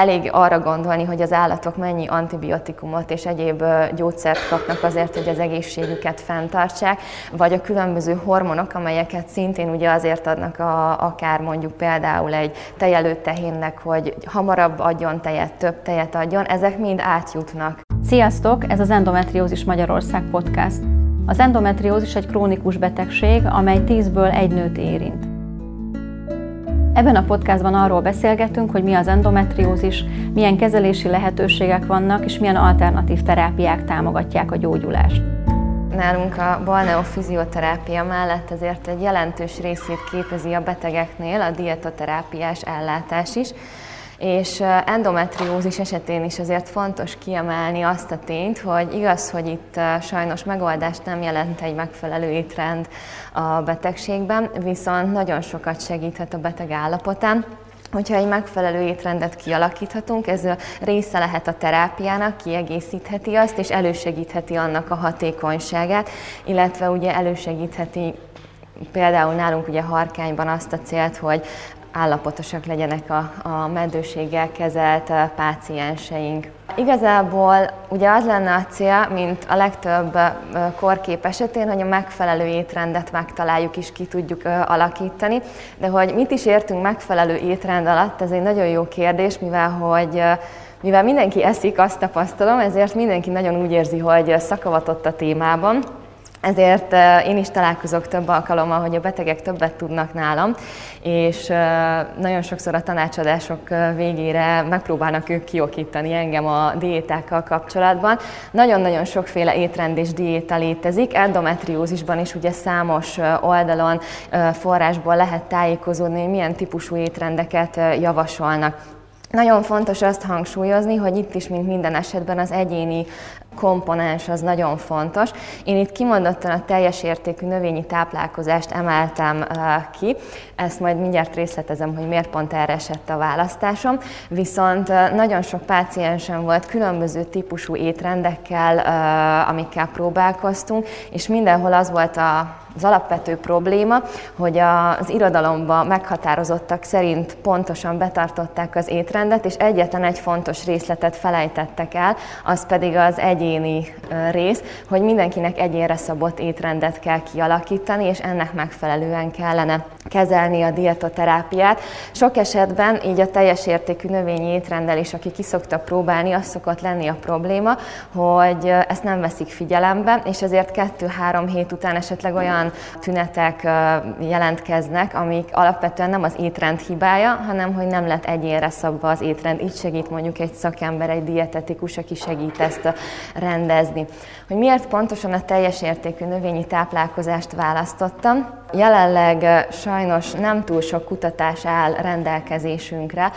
elég arra gondolni, hogy az állatok mennyi antibiotikumot és egyéb gyógyszert kapnak azért, hogy az egészségüket fenntartsák, vagy a különböző hormonok, amelyeket szintén ugye azért adnak a, akár mondjuk például egy tejelő tehénnek, hogy hamarabb adjon tejet, több tejet adjon, ezek mind átjutnak. Sziasztok, ez az Endometriózis Magyarország podcast. Az endometriózis egy krónikus betegség, amely 10-ből egy nőt érint. Ebben a podcastban arról beszélgetünk, hogy mi az endometriózis, milyen kezelési lehetőségek vannak, és milyen alternatív terápiák támogatják a gyógyulást. Nálunk a balneofizioterápia mellett ezért egy jelentős részét képezi a betegeknél a dietoterápiás ellátás is, és endometriózis esetén is azért fontos kiemelni azt a tényt, hogy igaz, hogy itt sajnos megoldást nem jelent egy megfelelő étrend a betegségben, viszont nagyon sokat segíthet a beteg állapotán, Hogyha egy megfelelő étrendet kialakíthatunk, ez a része lehet a terápiának, kiegészítheti azt, és elősegítheti annak a hatékonyságát, illetve ugye elősegítheti például nálunk ugye harkányban azt a célt, hogy állapotosak legyenek a, a meddőséggel kezelt pácienseink. Igazából ugye az lenne a cél, mint a legtöbb korkép esetén, hogy a megfelelő étrendet megtaláljuk és ki tudjuk alakítani, de hogy mit is értünk megfelelő étrend alatt, ez egy nagyon jó kérdés, mivel hogy mivel mindenki eszik, azt tapasztalom, ezért mindenki nagyon úgy érzi, hogy szakavatott a témában, ezért én is találkozok több alkalommal, hogy a betegek többet tudnak nálam, és nagyon sokszor a tanácsadások végére megpróbálnak ők kiokítani engem a diétákkal kapcsolatban. Nagyon-nagyon sokféle étrend és diéta létezik, endometriózisban is ugye számos oldalon, forrásból lehet tájékozódni, hogy milyen típusú étrendeket javasolnak. Nagyon fontos azt hangsúlyozni, hogy itt is, mint minden esetben, az egyéni komponens az nagyon fontos. Én itt kimondottan a teljes értékű növényi táplálkozást emeltem ki, ezt majd mindjárt részletezem, hogy miért pont erre esett a választásom, viszont nagyon sok páciensem volt különböző típusú étrendekkel, amikkel próbálkoztunk, és mindenhol az volt a az alapvető probléma, hogy az irodalomban meghatározottak szerint pontosan betartották az étrendet, és egyetlen egy fontos részletet felejtettek el, az pedig az egyéni rész, hogy mindenkinek egyénre szabott étrendet kell kialakítani, és ennek megfelelően kellene kezelni a dietoterápiát. Sok esetben így a teljes értékű növényi étrendel is, aki ki szokta próbálni, az szokott lenni a probléma, hogy ezt nem veszik figyelembe, és ezért kettő-három hét után esetleg olyan tünetek jelentkeznek, amik alapvetően nem az étrend hibája, hanem hogy nem lett egyénre szabva az étrend. Így segít mondjuk egy szakember, egy dietetikus, aki segít ezt rendezni. Hogy miért pontosan a teljes értékű növényi táplálkozást választottam? Jelenleg sajnos nem túl sok kutatás áll rendelkezésünkre.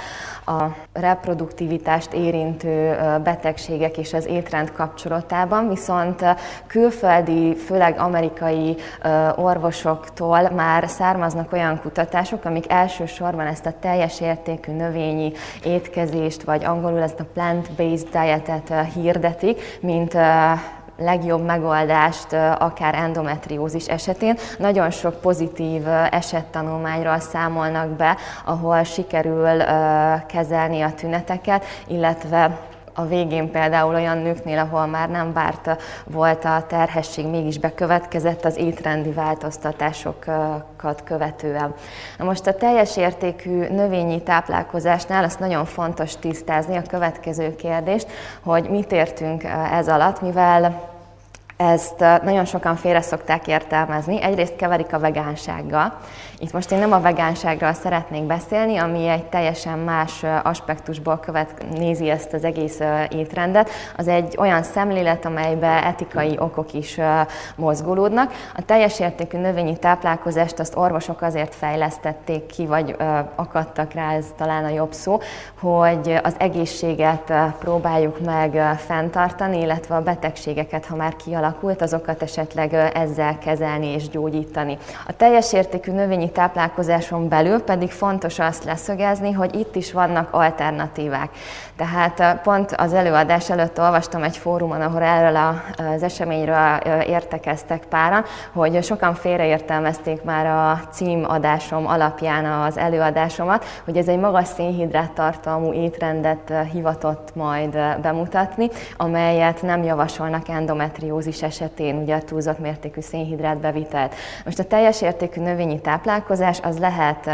A reproduktivitást érintő betegségek és az étrend kapcsolatában, viszont külföldi, főleg amerikai orvosoktól már származnak olyan kutatások, amik elsősorban ezt a teljes értékű növényi étkezést, vagy angolul ezt a plant-based dietet hirdetik, mint legjobb megoldást akár endometriózis esetén. Nagyon sok pozitív esettanulmányról számolnak be, ahol sikerül kezelni a tüneteket, illetve a végén például olyan nőknél, ahol már nem várt volt a terhesség, mégis bekövetkezett az étrendi változtatásokat követően. Na most a teljes értékű növényi táplálkozásnál azt nagyon fontos tisztázni a következő kérdést, hogy mit értünk ez alatt, mivel ezt nagyon sokan félre szokták értelmezni. Egyrészt keverik a vegánsággal. Itt most én nem a vegánságról szeretnék beszélni, ami egy teljesen más aspektusból követ, nézi ezt az egész étrendet. Az egy olyan szemlélet, amelybe etikai okok is mozgolódnak. A teljes értékű növényi táplálkozást azt orvosok azért fejlesztették ki, vagy akadtak rá, ez talán a jobb szó, hogy az egészséget próbáljuk meg fenntartani, illetve a betegségeket, ha már kialakult, azokat esetleg ezzel kezelni és gyógyítani. A teljes értékű növényi táplálkozáson belül pedig fontos azt leszögezni, hogy itt is vannak alternatívák. Tehát pont az előadás előtt olvastam egy fórumon, ahol erről az eseményről értekeztek páran, hogy sokan félreértelmezték már a címadásom alapján az előadásomat, hogy ez egy magas szénhidrát tartalmú étrendet hivatott majd bemutatni, amelyet nem javasolnak endometriózis esetén, ugye a túlzott mértékű szénhidrát bevitelt. Most a teljes értékű növényi táplálkozás az lehet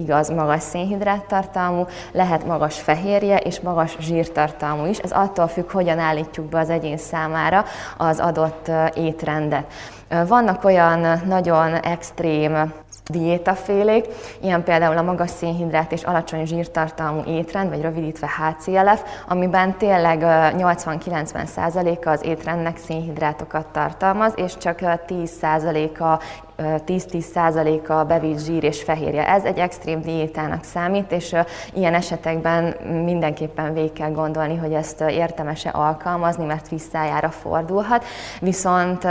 igaz, magas szénhidráttartalmú, lehet magas fehérje és magas zsírtartalmú is. Ez attól függ, hogyan állítjuk be az egyén számára az adott étrendet. Vannak olyan nagyon extrém diétafélék, ilyen például a magas szénhidrát és alacsony zsírtartalmú étrend, vagy rövidítve HCLF, amiben tényleg 80-90%-a az étrendnek szénhidrátokat tartalmaz, és csak 10%-a 10-10%-a bevitt zsír és fehérje. Ez egy extrém diétának számít, és ilyen esetekben mindenképpen végig kell gondolni, hogy ezt értemese alkalmazni, mert visszájára fordulhat. Viszont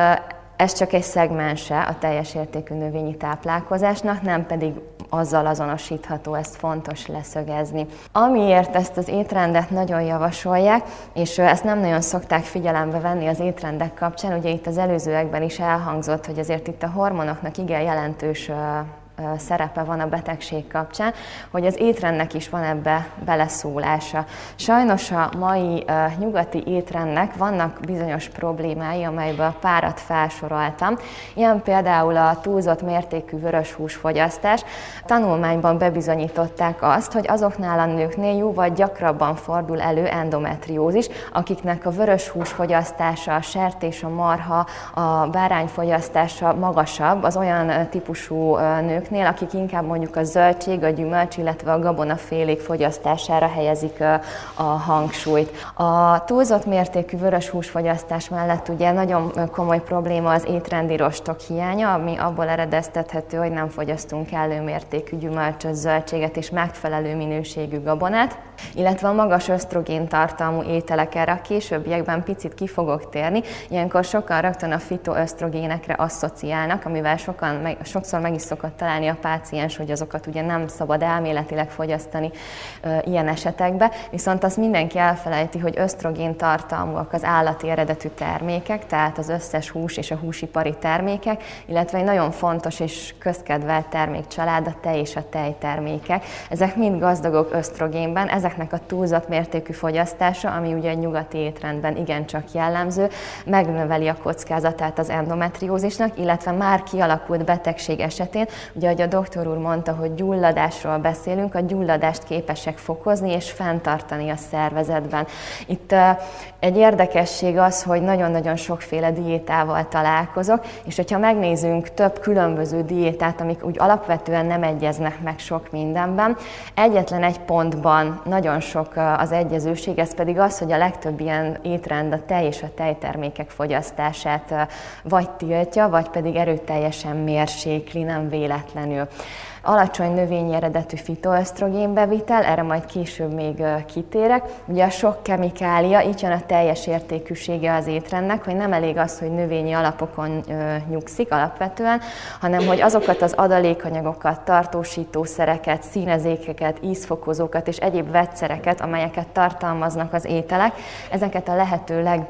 ez csak egy szegmense a teljes értékű növényi táplálkozásnak, nem pedig azzal azonosítható, ezt fontos leszögezni. Amiért ezt az étrendet nagyon javasolják, és ezt nem nagyon szokták figyelembe venni az étrendek kapcsán, ugye itt az előzőekben is elhangzott, hogy azért itt a hormonoknak igen jelentős szerepe van a betegség kapcsán, hogy az étrendnek is van ebbe beleszólása. Sajnos a mai nyugati étrendnek vannak bizonyos problémái, amelybe a párat felsoroltam. Ilyen például a túlzott mértékű vörös húsfogyasztás. Tanulmányban bebizonyították azt, hogy azoknál a nőknél jóval gyakrabban fordul elő endometriózis, akiknek a vörös húsfogyasztása, a sertés, a marha, a bárányfogyasztása magasabb, az olyan típusú nők, nőknél, akik inkább mondjuk a zöldség, a gyümölcs, illetve a gabonafélék fogyasztására helyezik a hangsúlyt. A túlzott mértékű vörös húsfogyasztás mellett ugye nagyon komoly probléma az étrendi rostok hiánya, ami abból eredeztethető, hogy nem fogyasztunk kellő mértékű gyümölcsöt, zöldséget és megfelelő minőségű gabonát, illetve a magas ösztrogén tartalmú ételek erre a későbbiekben picit ki fogok térni. Ilyenkor sokan rögtön a fitoösztrogénekre asszociálnak, amivel sokan, meg, sokszor meg is szokott találni találni a páciens, hogy azokat ugye nem szabad elméletileg fogyasztani ilyen esetekben, viszont azt mindenki elfelejti, hogy ösztrogén tartalmúak az állati eredetű termékek, tehát az összes hús és a húsipari termékek, illetve egy nagyon fontos és közkedvelt termékcsalád a tej és a tejtermékek. Ezek mind gazdagok ösztrogénben, ezeknek a túlzott mértékű fogyasztása, ami ugye egy nyugati étrendben igencsak jellemző, megnöveli a kockázatát az endometriózisnak, illetve már kialakult betegség esetén Ugye, ahogy a doktor úr mondta, hogy gyulladásról beszélünk, a gyulladást képesek fokozni és fenntartani a szervezetben. Itt egy érdekesség az, hogy nagyon-nagyon sokféle diétával találkozok, és hogyha megnézünk több különböző diétát, amik úgy alapvetően nem egyeznek meg sok mindenben, egyetlen egy pontban nagyon sok az egyezőség, ez pedig az, hogy a legtöbb ilyen étrend a tej és a tejtermékek fogyasztását vagy tiltja, vagy pedig erőteljesen mérsékli, nem véletlen véletlenül. Alacsony növényi eredetű fitoösztrogén bevitel, erre majd később még kitérek. Ugye a sok kemikália, így jön a teljes értékűsége az étrendnek, hogy nem elég az, hogy növényi alapokon nyugszik alapvetően, hanem hogy azokat az adalékanyagokat, tartósítószereket, színezékeket, ízfokozókat és egyéb vegyszereket, amelyeket tartalmaznak az ételek, ezeket a lehető leg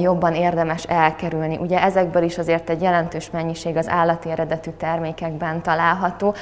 jobban érdemes elkerülni. Ugye ezekből is azért egy jelentős mennyiség az állati eredetű termékekben található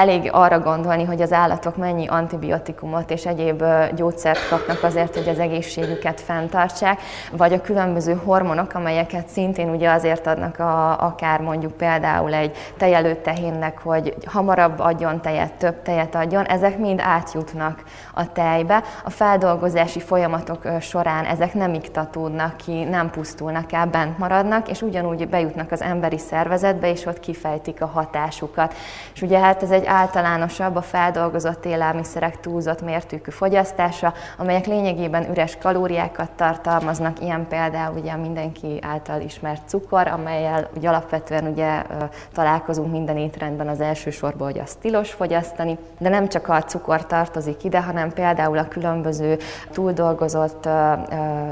elég arra gondolni, hogy az állatok mennyi antibiotikumot és egyéb gyógyszert kapnak azért, hogy az egészségüket fenntartsák, vagy a különböző hormonok, amelyeket szintén ugye azért adnak a, akár mondjuk például egy tejelő tehénnek, hogy hamarabb adjon tejet, több tejet adjon, ezek mind átjutnak a tejbe. A feldolgozási folyamatok során ezek nem iktatódnak ki, nem pusztulnak el, bent maradnak, és ugyanúgy bejutnak az emberi szervezetbe, és ott kifejtik a hatásukat. És ugye hát ez egy általánosabb a feldolgozott élelmiszerek túlzott mértékű fogyasztása, amelyek lényegében üres kalóriákat tartalmaznak, ilyen például ugye mindenki által ismert cukor, amelyel ugye alapvetően ugye találkozunk minden étrendben az elsősorban, hogy azt tilos fogyasztani, de nem csak a cukor tartozik ide, hanem például a különböző túldolgozott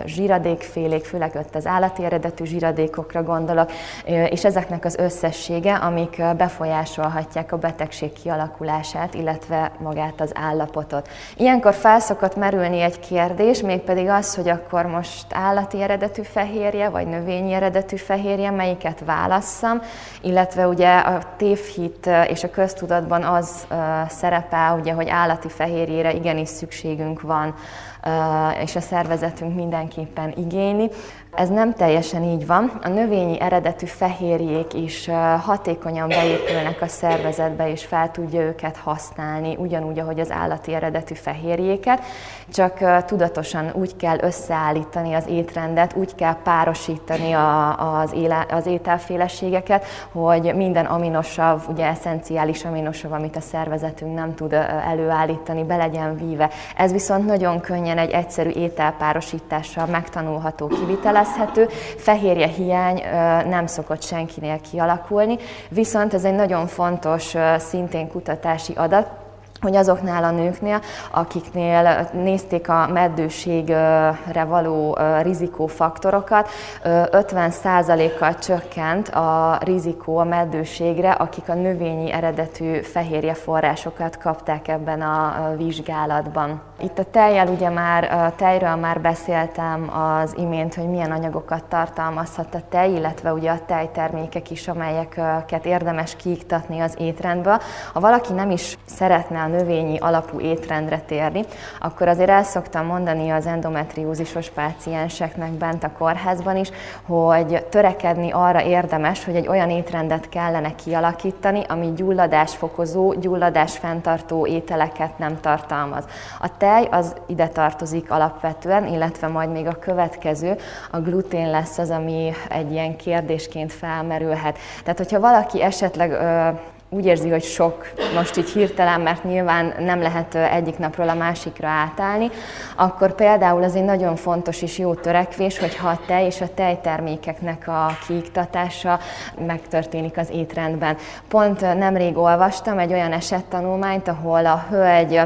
zsíradékfélék, főleg ott az állati eredetű zsíradékokra gondolok, és ezeknek az összessége, amik befolyásolhatják a betegség kialakulását, illetve magát az állapotot. Ilyenkor felszokott merülni egy kérdés, mégpedig az, hogy akkor most állati eredetű fehérje, vagy növényi eredetű fehérje, melyiket válasszam, illetve ugye a tévhit és a köztudatban az szerepel, ugye, hogy állati fehérjére igenis szükségünk van és a szervezetünk mindenképpen igényli. Ez nem teljesen így van. A növényi eredetű fehérjék is hatékonyan beépülnek a szervezetbe, és fel tudja őket használni, ugyanúgy, ahogy az állati eredetű fehérjéket, csak tudatosan úgy kell összeállítani az étrendet, úgy kell párosítani az, éle, az ételféleségeket, hogy minden aminosav, ugye eszenciális aminosav, amit a szervezetünk nem tud előállítani, be legyen víve. Ez viszont nagyon könnyen egy egyszerű ételpárosítással megtanulható kivitelez, érezhető, fehérje hiány nem szokott senkinél kialakulni, viszont ez egy nagyon fontos szintén kutatási adat, hogy azoknál a nőknél, akiknél nézték a meddőségre való rizikófaktorokat, 50%-kal csökkent a rizikó a meddőségre, akik a növényi eredetű fehérje forrásokat kapták ebben a vizsgálatban. Itt a tejjel ugye már, a tejről már beszéltem az imént, hogy milyen anyagokat tartalmazhat a tej, illetve ugye a tejtermékek is, amelyeket érdemes kiiktatni az étrendből. Ha valaki nem is szeretne növényi alapú étrendre térni, akkor azért el szoktam mondani az endometriózisos pácienseknek bent a kórházban is, hogy törekedni arra érdemes, hogy egy olyan étrendet kellene kialakítani, ami gyulladásfokozó, gyulladásfenntartó ételeket nem tartalmaz. A tej az ide tartozik alapvetően, illetve majd még a következő, a glutén lesz az, ami egy ilyen kérdésként felmerülhet. Tehát, hogyha valaki esetleg ö, úgy érzi, hogy sok most így hirtelen, mert nyilván nem lehet egyik napról a másikra átállni, akkor például az egy nagyon fontos és jó törekvés, hogyha a tej és a tejtermékeknek a kiiktatása megtörténik az étrendben. Pont nemrég olvastam egy olyan esettanulmányt, ahol a hölgy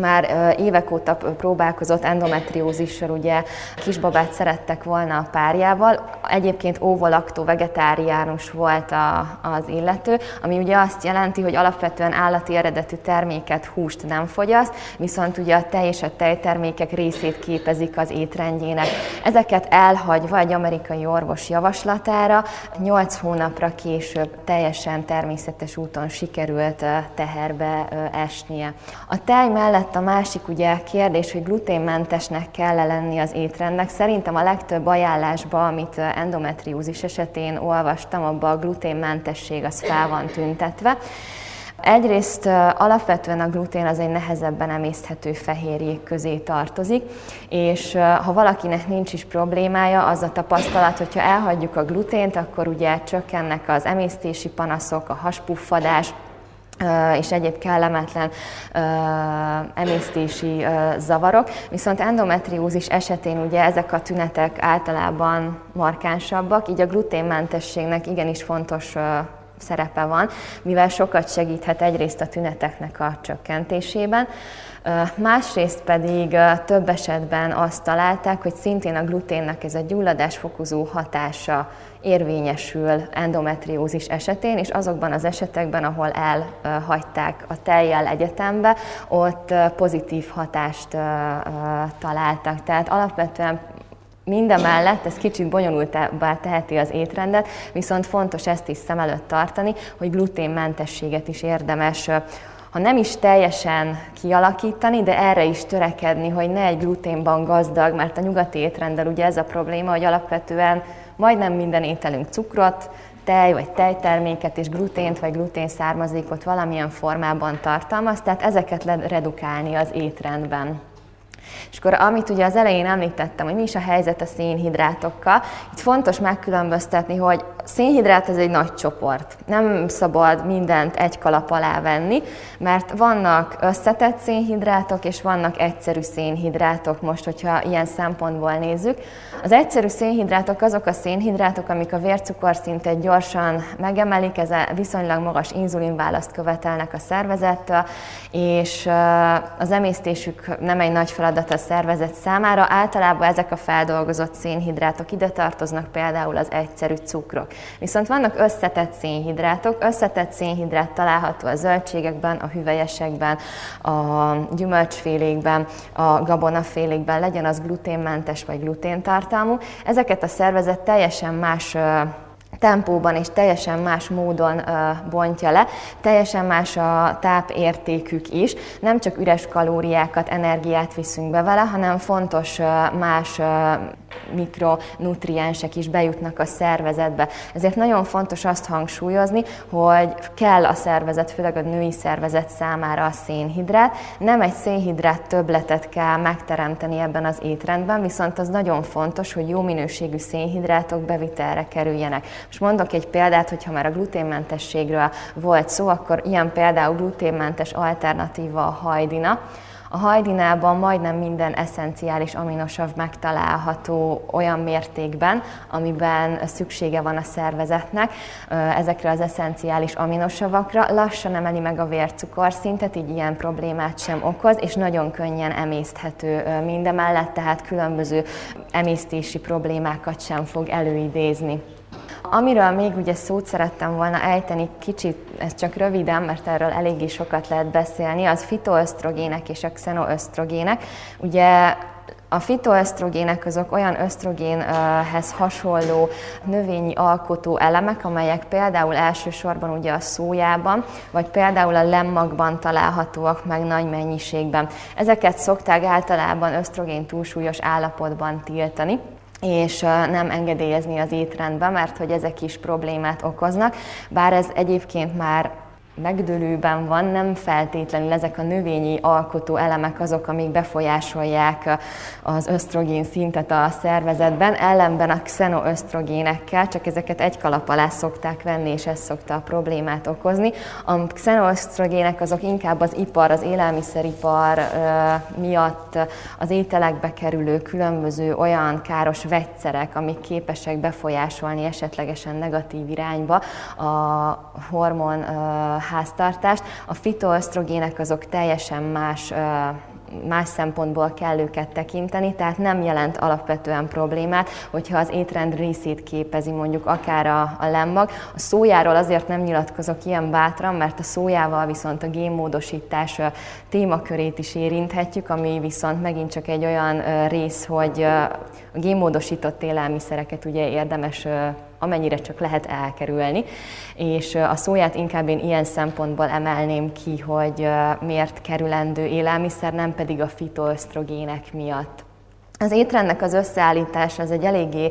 már évek óta próbálkozott endometriózissal, ugye kisbabát szerettek volna a párjával. Egyébként óvolaktó vegetáriánus volt a, az illető, ami ugye azt jelenti, hogy alapvetően állati eredetű terméket, húst nem fogyaszt, viszont ugye a tej és a tejtermékek részét képezik az étrendjének. Ezeket elhagyva egy amerikai orvos javaslatára 8 hónapra később teljesen természetes úton sikerült teherbe esnie. A tej mellett lett a másik ugye kérdés, hogy gluténmentesnek kell -e lenni az étrendnek. Szerintem a legtöbb ajánlásban, amit endometriózis esetén olvastam, abban a gluténmentesség az fel van tüntetve. Egyrészt alapvetően a glutén az egy nehezebben emészthető fehérjék közé tartozik, és ha valakinek nincs is problémája, az a tapasztalat, hogyha elhagyjuk a glutént, akkor ugye csökkennek az emésztési panaszok, a haspuffadás, és egyéb kellemetlen emésztési zavarok. Viszont endometriózis esetén ugye ezek a tünetek általában markánsabbak, így a gluténmentességnek igenis fontos szerepe van, mivel sokat segíthet egyrészt a tüneteknek a csökkentésében, Másrészt pedig több esetben azt találták, hogy szintén a gluténnek ez a gyulladásfokozó hatása érvényesül endometriózis esetén, és azokban az esetekben, ahol elhagyták a tejjel egyetembe, ott pozitív hatást találtak. Tehát alapvetően Mindemellett ez kicsit bonyolultabbá teheti az étrendet, viszont fontos ezt is szem előtt tartani, hogy gluténmentességet is érdemes ha nem is teljesen kialakítani, de erre is törekedni, hogy ne egy gluténban gazdag, mert a nyugati étrendel ugye ez a probléma, hogy alapvetően majdnem minden ételünk cukrot, tej vagy tejterméket és glutént vagy glutén származékot valamilyen formában tartalmaz, tehát ezeket redukálni az étrendben. És akkor amit ugye az elején említettem, hogy mi is a helyzet a szénhidrátokkal, itt fontos megkülönböztetni, hogy szénhidrát ez egy nagy csoport. Nem szabad mindent egy kalap alá venni, mert vannak összetett szénhidrátok, és vannak egyszerű szénhidrátok, most, hogyha ilyen szempontból nézzük. Az egyszerű szénhidrátok azok a szénhidrátok, amik a vércukorszintet gyorsan megemelik, ez viszonylag magas inzulinválaszt követelnek a szervezettől, és az emésztésük nem egy nagy feladat a szervezet számára. Általában ezek a feldolgozott szénhidrátok ide tartoznak például az egyszerű cukrok. Viszont vannak összetett szénhidrátok. Összetett szénhidrát található a zöldségekben, a hüvelyesekben, a gyümölcsfélékben, a gabonafélékben, legyen az gluténmentes vagy gluténtartalmú. Ezeket a szervezet teljesen más tempóban és teljesen más módon bontja le, teljesen más a tápértékük is, nem csak üres kalóriákat, energiát viszünk be vele, hanem fontos más mikronutriensek is bejutnak a szervezetbe. Ezért nagyon fontos azt hangsúlyozni, hogy kell a szervezet, főleg a női szervezet számára a szénhidrát. Nem egy szénhidrát többletet kell megteremteni ebben az étrendben, viszont az nagyon fontos, hogy jó minőségű szénhidrátok bevitelre kerüljenek. Most mondok egy példát, hogyha már a gluténmentességről volt szó, akkor ilyen például gluténmentes alternatíva a hajdina, a hajdinában majdnem minden eszenciális aminosav megtalálható olyan mértékben, amiben szüksége van a szervezetnek ezekre az eszenciális aminosavakra. Lassan emeli meg a vércukorszintet, így ilyen problémát sem okoz, és nagyon könnyen emészthető mindemellett, tehát különböző emésztési problémákat sem fog előidézni. Amiről még ugye szót szerettem volna ejteni, kicsit, ez csak röviden, mert erről eléggé sokat lehet beszélni, az fitoösztrogének és a xenoösztrogének. Ugye a fitoösztrogének azok olyan ösztrogénhez hasonló növényi alkotó elemek, amelyek például elsősorban ugye a szójában, vagy például a lemmagban találhatóak meg nagy mennyiségben. Ezeket szokták általában ösztrogén túlsúlyos állapotban tiltani és nem engedélyezni az étrendbe, mert hogy ezek is problémát okoznak, bár ez egyébként már megdőlőben van, nem feltétlenül ezek a növényi alkotó elemek azok, amik befolyásolják az ösztrogén szintet a szervezetben, ellenben a xenoösztrogénekkel, csak ezeket egy kalap alá szokták venni, és ez szokta a problémát okozni. A xenoösztrogének azok inkább az ipar, az élelmiszeripar miatt az ételekbe kerülő különböző olyan káros vegyszerek, amik képesek befolyásolni esetlegesen negatív irányba a hormon háztartást. A fitoösztrogének azok teljesen más más szempontból kell őket tekinteni, tehát nem jelent alapvetően problémát, hogyha az étrend részét képezi mondjuk akár a, a lemmag. A szójáról azért nem nyilatkozok ilyen bátran, mert a szójával viszont a génmódosítás témakörét is érinthetjük, ami viszont megint csak egy olyan rész, hogy a génmódosított élelmiszereket ugye érdemes amennyire csak lehet elkerülni. És a szóját inkább én ilyen szempontból emelném ki, hogy miért kerülendő élelmiszer, nem pedig a fitoösztrogének miatt. Az étrendnek az összeállítása az egy eléggé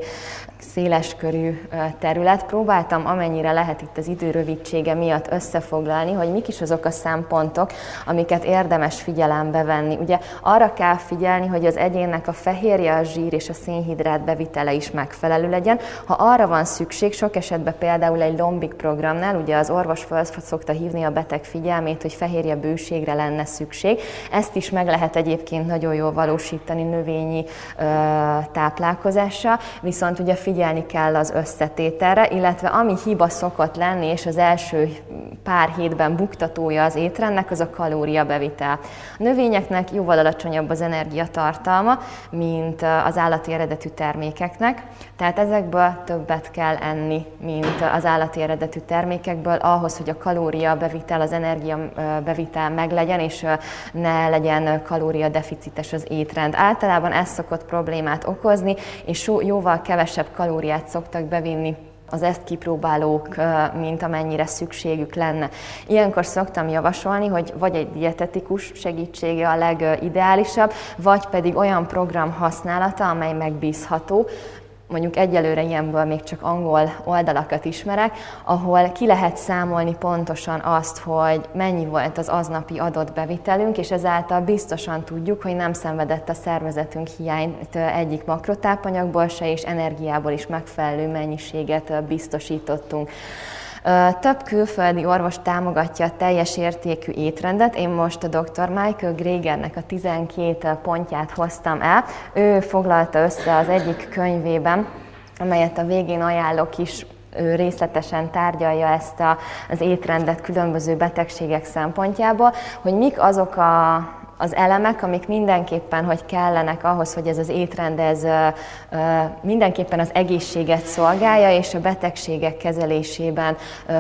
széleskörű terület. Próbáltam amennyire lehet itt az idő rövidsége miatt összefoglalni, hogy mik is azok a szempontok, amiket érdemes figyelembe venni. Ugye arra kell figyelni, hogy az egyénnek a fehérje, a zsír és a szénhidrát bevitele is megfelelő legyen. Ha arra van szükség, sok esetben például egy lombik programnál, ugye az orvos fel szokta hívni a beteg figyelmét, hogy fehérje bőségre lenne szükség. Ezt is meg lehet egyébként nagyon jól valósítani növényi ö, táplálkozással, viszont ugye figyelni kell az összetételre, illetve ami hiba szokott lenni, és az első pár hétben buktatója az étrendnek, az a kalóriabevitel. A növényeknek jóval alacsonyabb az energiatartalma, mint az állati eredetű termékeknek, tehát ezekből többet kell enni, mint az állati eredetű termékekből, ahhoz, hogy a kalóriabevitel, az energiabevitel meglegyen, és ne legyen kalóriadeficites az étrend. Általában ez szokott problémát okozni, és jóval kevesebb kalóriát szoktak bevinni az ezt kipróbálók, mint amennyire szükségük lenne. Ilyenkor szoktam javasolni, hogy vagy egy dietetikus segítsége a legideálisabb, vagy pedig olyan program használata, amely megbízható, mondjuk egyelőre ilyenből még csak angol oldalakat ismerek, ahol ki lehet számolni pontosan azt, hogy mennyi volt az aznapi adott bevitelünk, és ezáltal biztosan tudjuk, hogy nem szenvedett a szervezetünk hiányt egyik makrotápanyagból se, és energiából is megfelelő mennyiséget biztosítottunk. Több külföldi orvos támogatja a teljes értékű étrendet. Én most a dr. Michael Gregernek a 12 pontját hoztam el. Ő foglalta össze az egyik könyvében, amelyet a végén ajánlok is ő részletesen tárgyalja ezt az étrendet különböző betegségek szempontjából, hogy mik azok a az elemek, amik mindenképpen, hogy kellenek ahhoz, hogy ez az étrend ez mindenképpen az egészséget szolgálja, és a betegségek kezelésében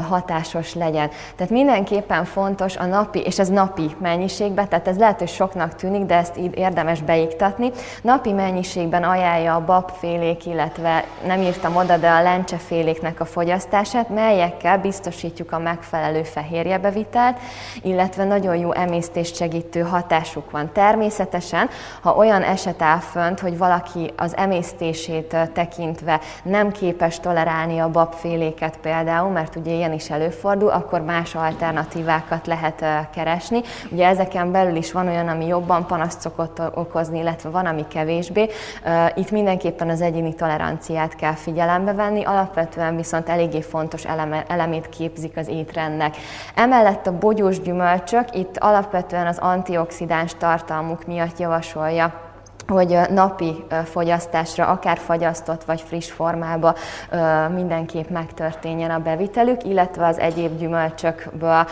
hatásos legyen. Tehát mindenképpen fontos a napi, és ez napi mennyiségben, tehát ez lehet, hogy soknak tűnik, de ezt érdemes beiktatni. Napi mennyiségben ajánlja a babfélék, illetve nem írtam oda, de a lencseféléknek a fogyasztását, melyekkel biztosítjuk a megfelelő fehérjebevitelt, illetve nagyon jó emésztést segítő hatás hatásuk van. Természetesen, ha olyan eset áll fönt, hogy valaki az emésztését tekintve nem képes tolerálni a babféléket például, mert ugye ilyen is előfordul, akkor más alternatívákat lehet keresni. Ugye ezeken belül is van olyan, ami jobban panaszt szokott okozni, illetve van, ami kevésbé. Itt mindenképpen az egyéni toleranciát kell figyelembe venni, alapvetően viszont eléggé fontos eleme, elemét képzik az étrendnek. Emellett a bogyós gyümölcsök, itt alapvetően az antioxidáns rádiáns tartalmuk miatt javasolja hogy napi fogyasztásra, akár fagyasztott vagy friss formában mindenképp megtörténjen a bevitelük, illetve az egyéb gyümölcsökből.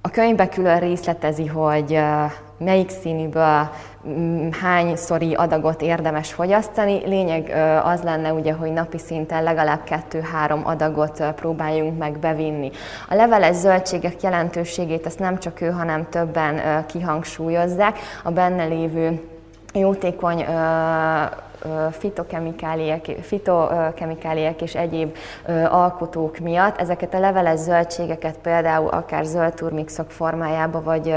A könyvbe külön részletezi, hogy melyik színűből mm, hányszori adagot érdemes fogyasztani. Lényeg az lenne ugye, hogy napi szinten legalább kettő-három adagot próbáljunk meg bevinni. A leveles zöldségek jelentőségét ezt nem csak ő, hanem többen kihangsúlyozzák. A benne lévő jótékony fitokemikáliák, fitokemikáliák és egyéb alkotók miatt ezeket a leveles zöldségeket például akár zöld turmixok formájába, vagy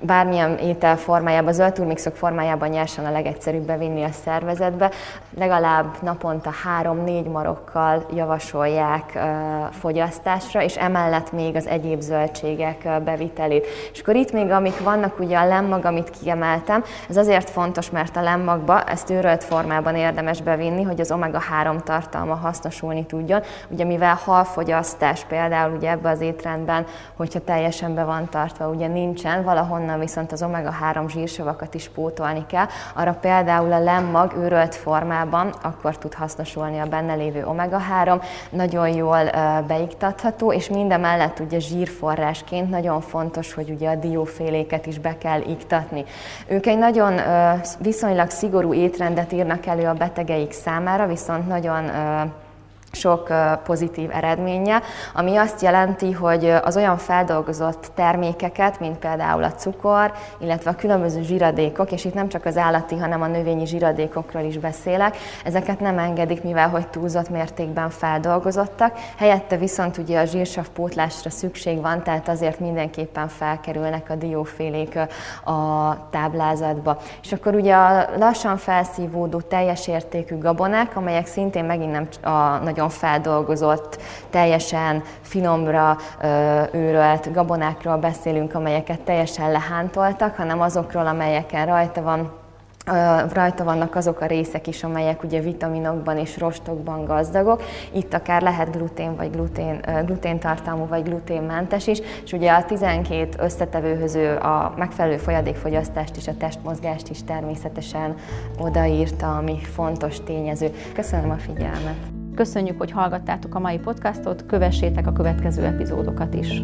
bármilyen étel formájában, zöld turmixok formájában nyersen a legegyszerűbb bevinni a szervezetbe. Legalább naponta három-négy marokkal javasolják fogyasztásra, és emellett még az egyéb zöldségek bevitelét. És akkor itt még, amik vannak, ugye a lemmag, amit kiemeltem, ez azért fontos, mert a lemmagba ezt őrölt formában érdemes bevinni, hogy az omega-3 tartalma hasznosulni tudjon. Ugye mivel halfogyasztás például ugye ebbe az étrendben, hogyha teljesen be van tartva, ugye nincsen, valahol onnan viszont az omega-3 zsírsavakat is pótolni kell. Arra például a lemmag őrölt formában akkor tud hasznosulni a benne lévő omega-3, nagyon jól beiktatható, és minden mellett ugye zsírforrásként nagyon fontos, hogy ugye a dióféléket is be kell iktatni. Ők egy nagyon viszonylag szigorú étrendet írnak elő a betegeik számára, viszont nagyon sok pozitív eredménye, ami azt jelenti, hogy az olyan feldolgozott termékeket, mint például a cukor, illetve a különböző zsiradékok, és itt nem csak az állati, hanem a növényi zsiradékokról is beszélek, ezeket nem engedik, mivel hogy túlzott mértékben feldolgozottak, helyette viszont ugye a zsírsav pótlásra szükség van, tehát azért mindenképpen felkerülnek a diófélék a táblázatba. És akkor ugye a lassan felszívódó teljes értékű gabonák, amelyek szintén megint nem a nagyon nagyon feldolgozott, teljesen finomra őrölt gabonákról beszélünk, amelyeket teljesen lehántoltak, hanem azokról, amelyeken rajta van rajta vannak azok a részek is, amelyek ugye vitaminokban és rostokban gazdagok. Itt akár lehet glutén vagy glutén, gluténtartalmú vagy gluténmentes is, és ugye a 12 összetevőhöz a megfelelő folyadékfogyasztást és a testmozgást is természetesen odaírta, ami fontos tényező. Köszönöm a figyelmet! Köszönjük, hogy hallgattátok a mai podcastot, kövessétek a következő epizódokat is.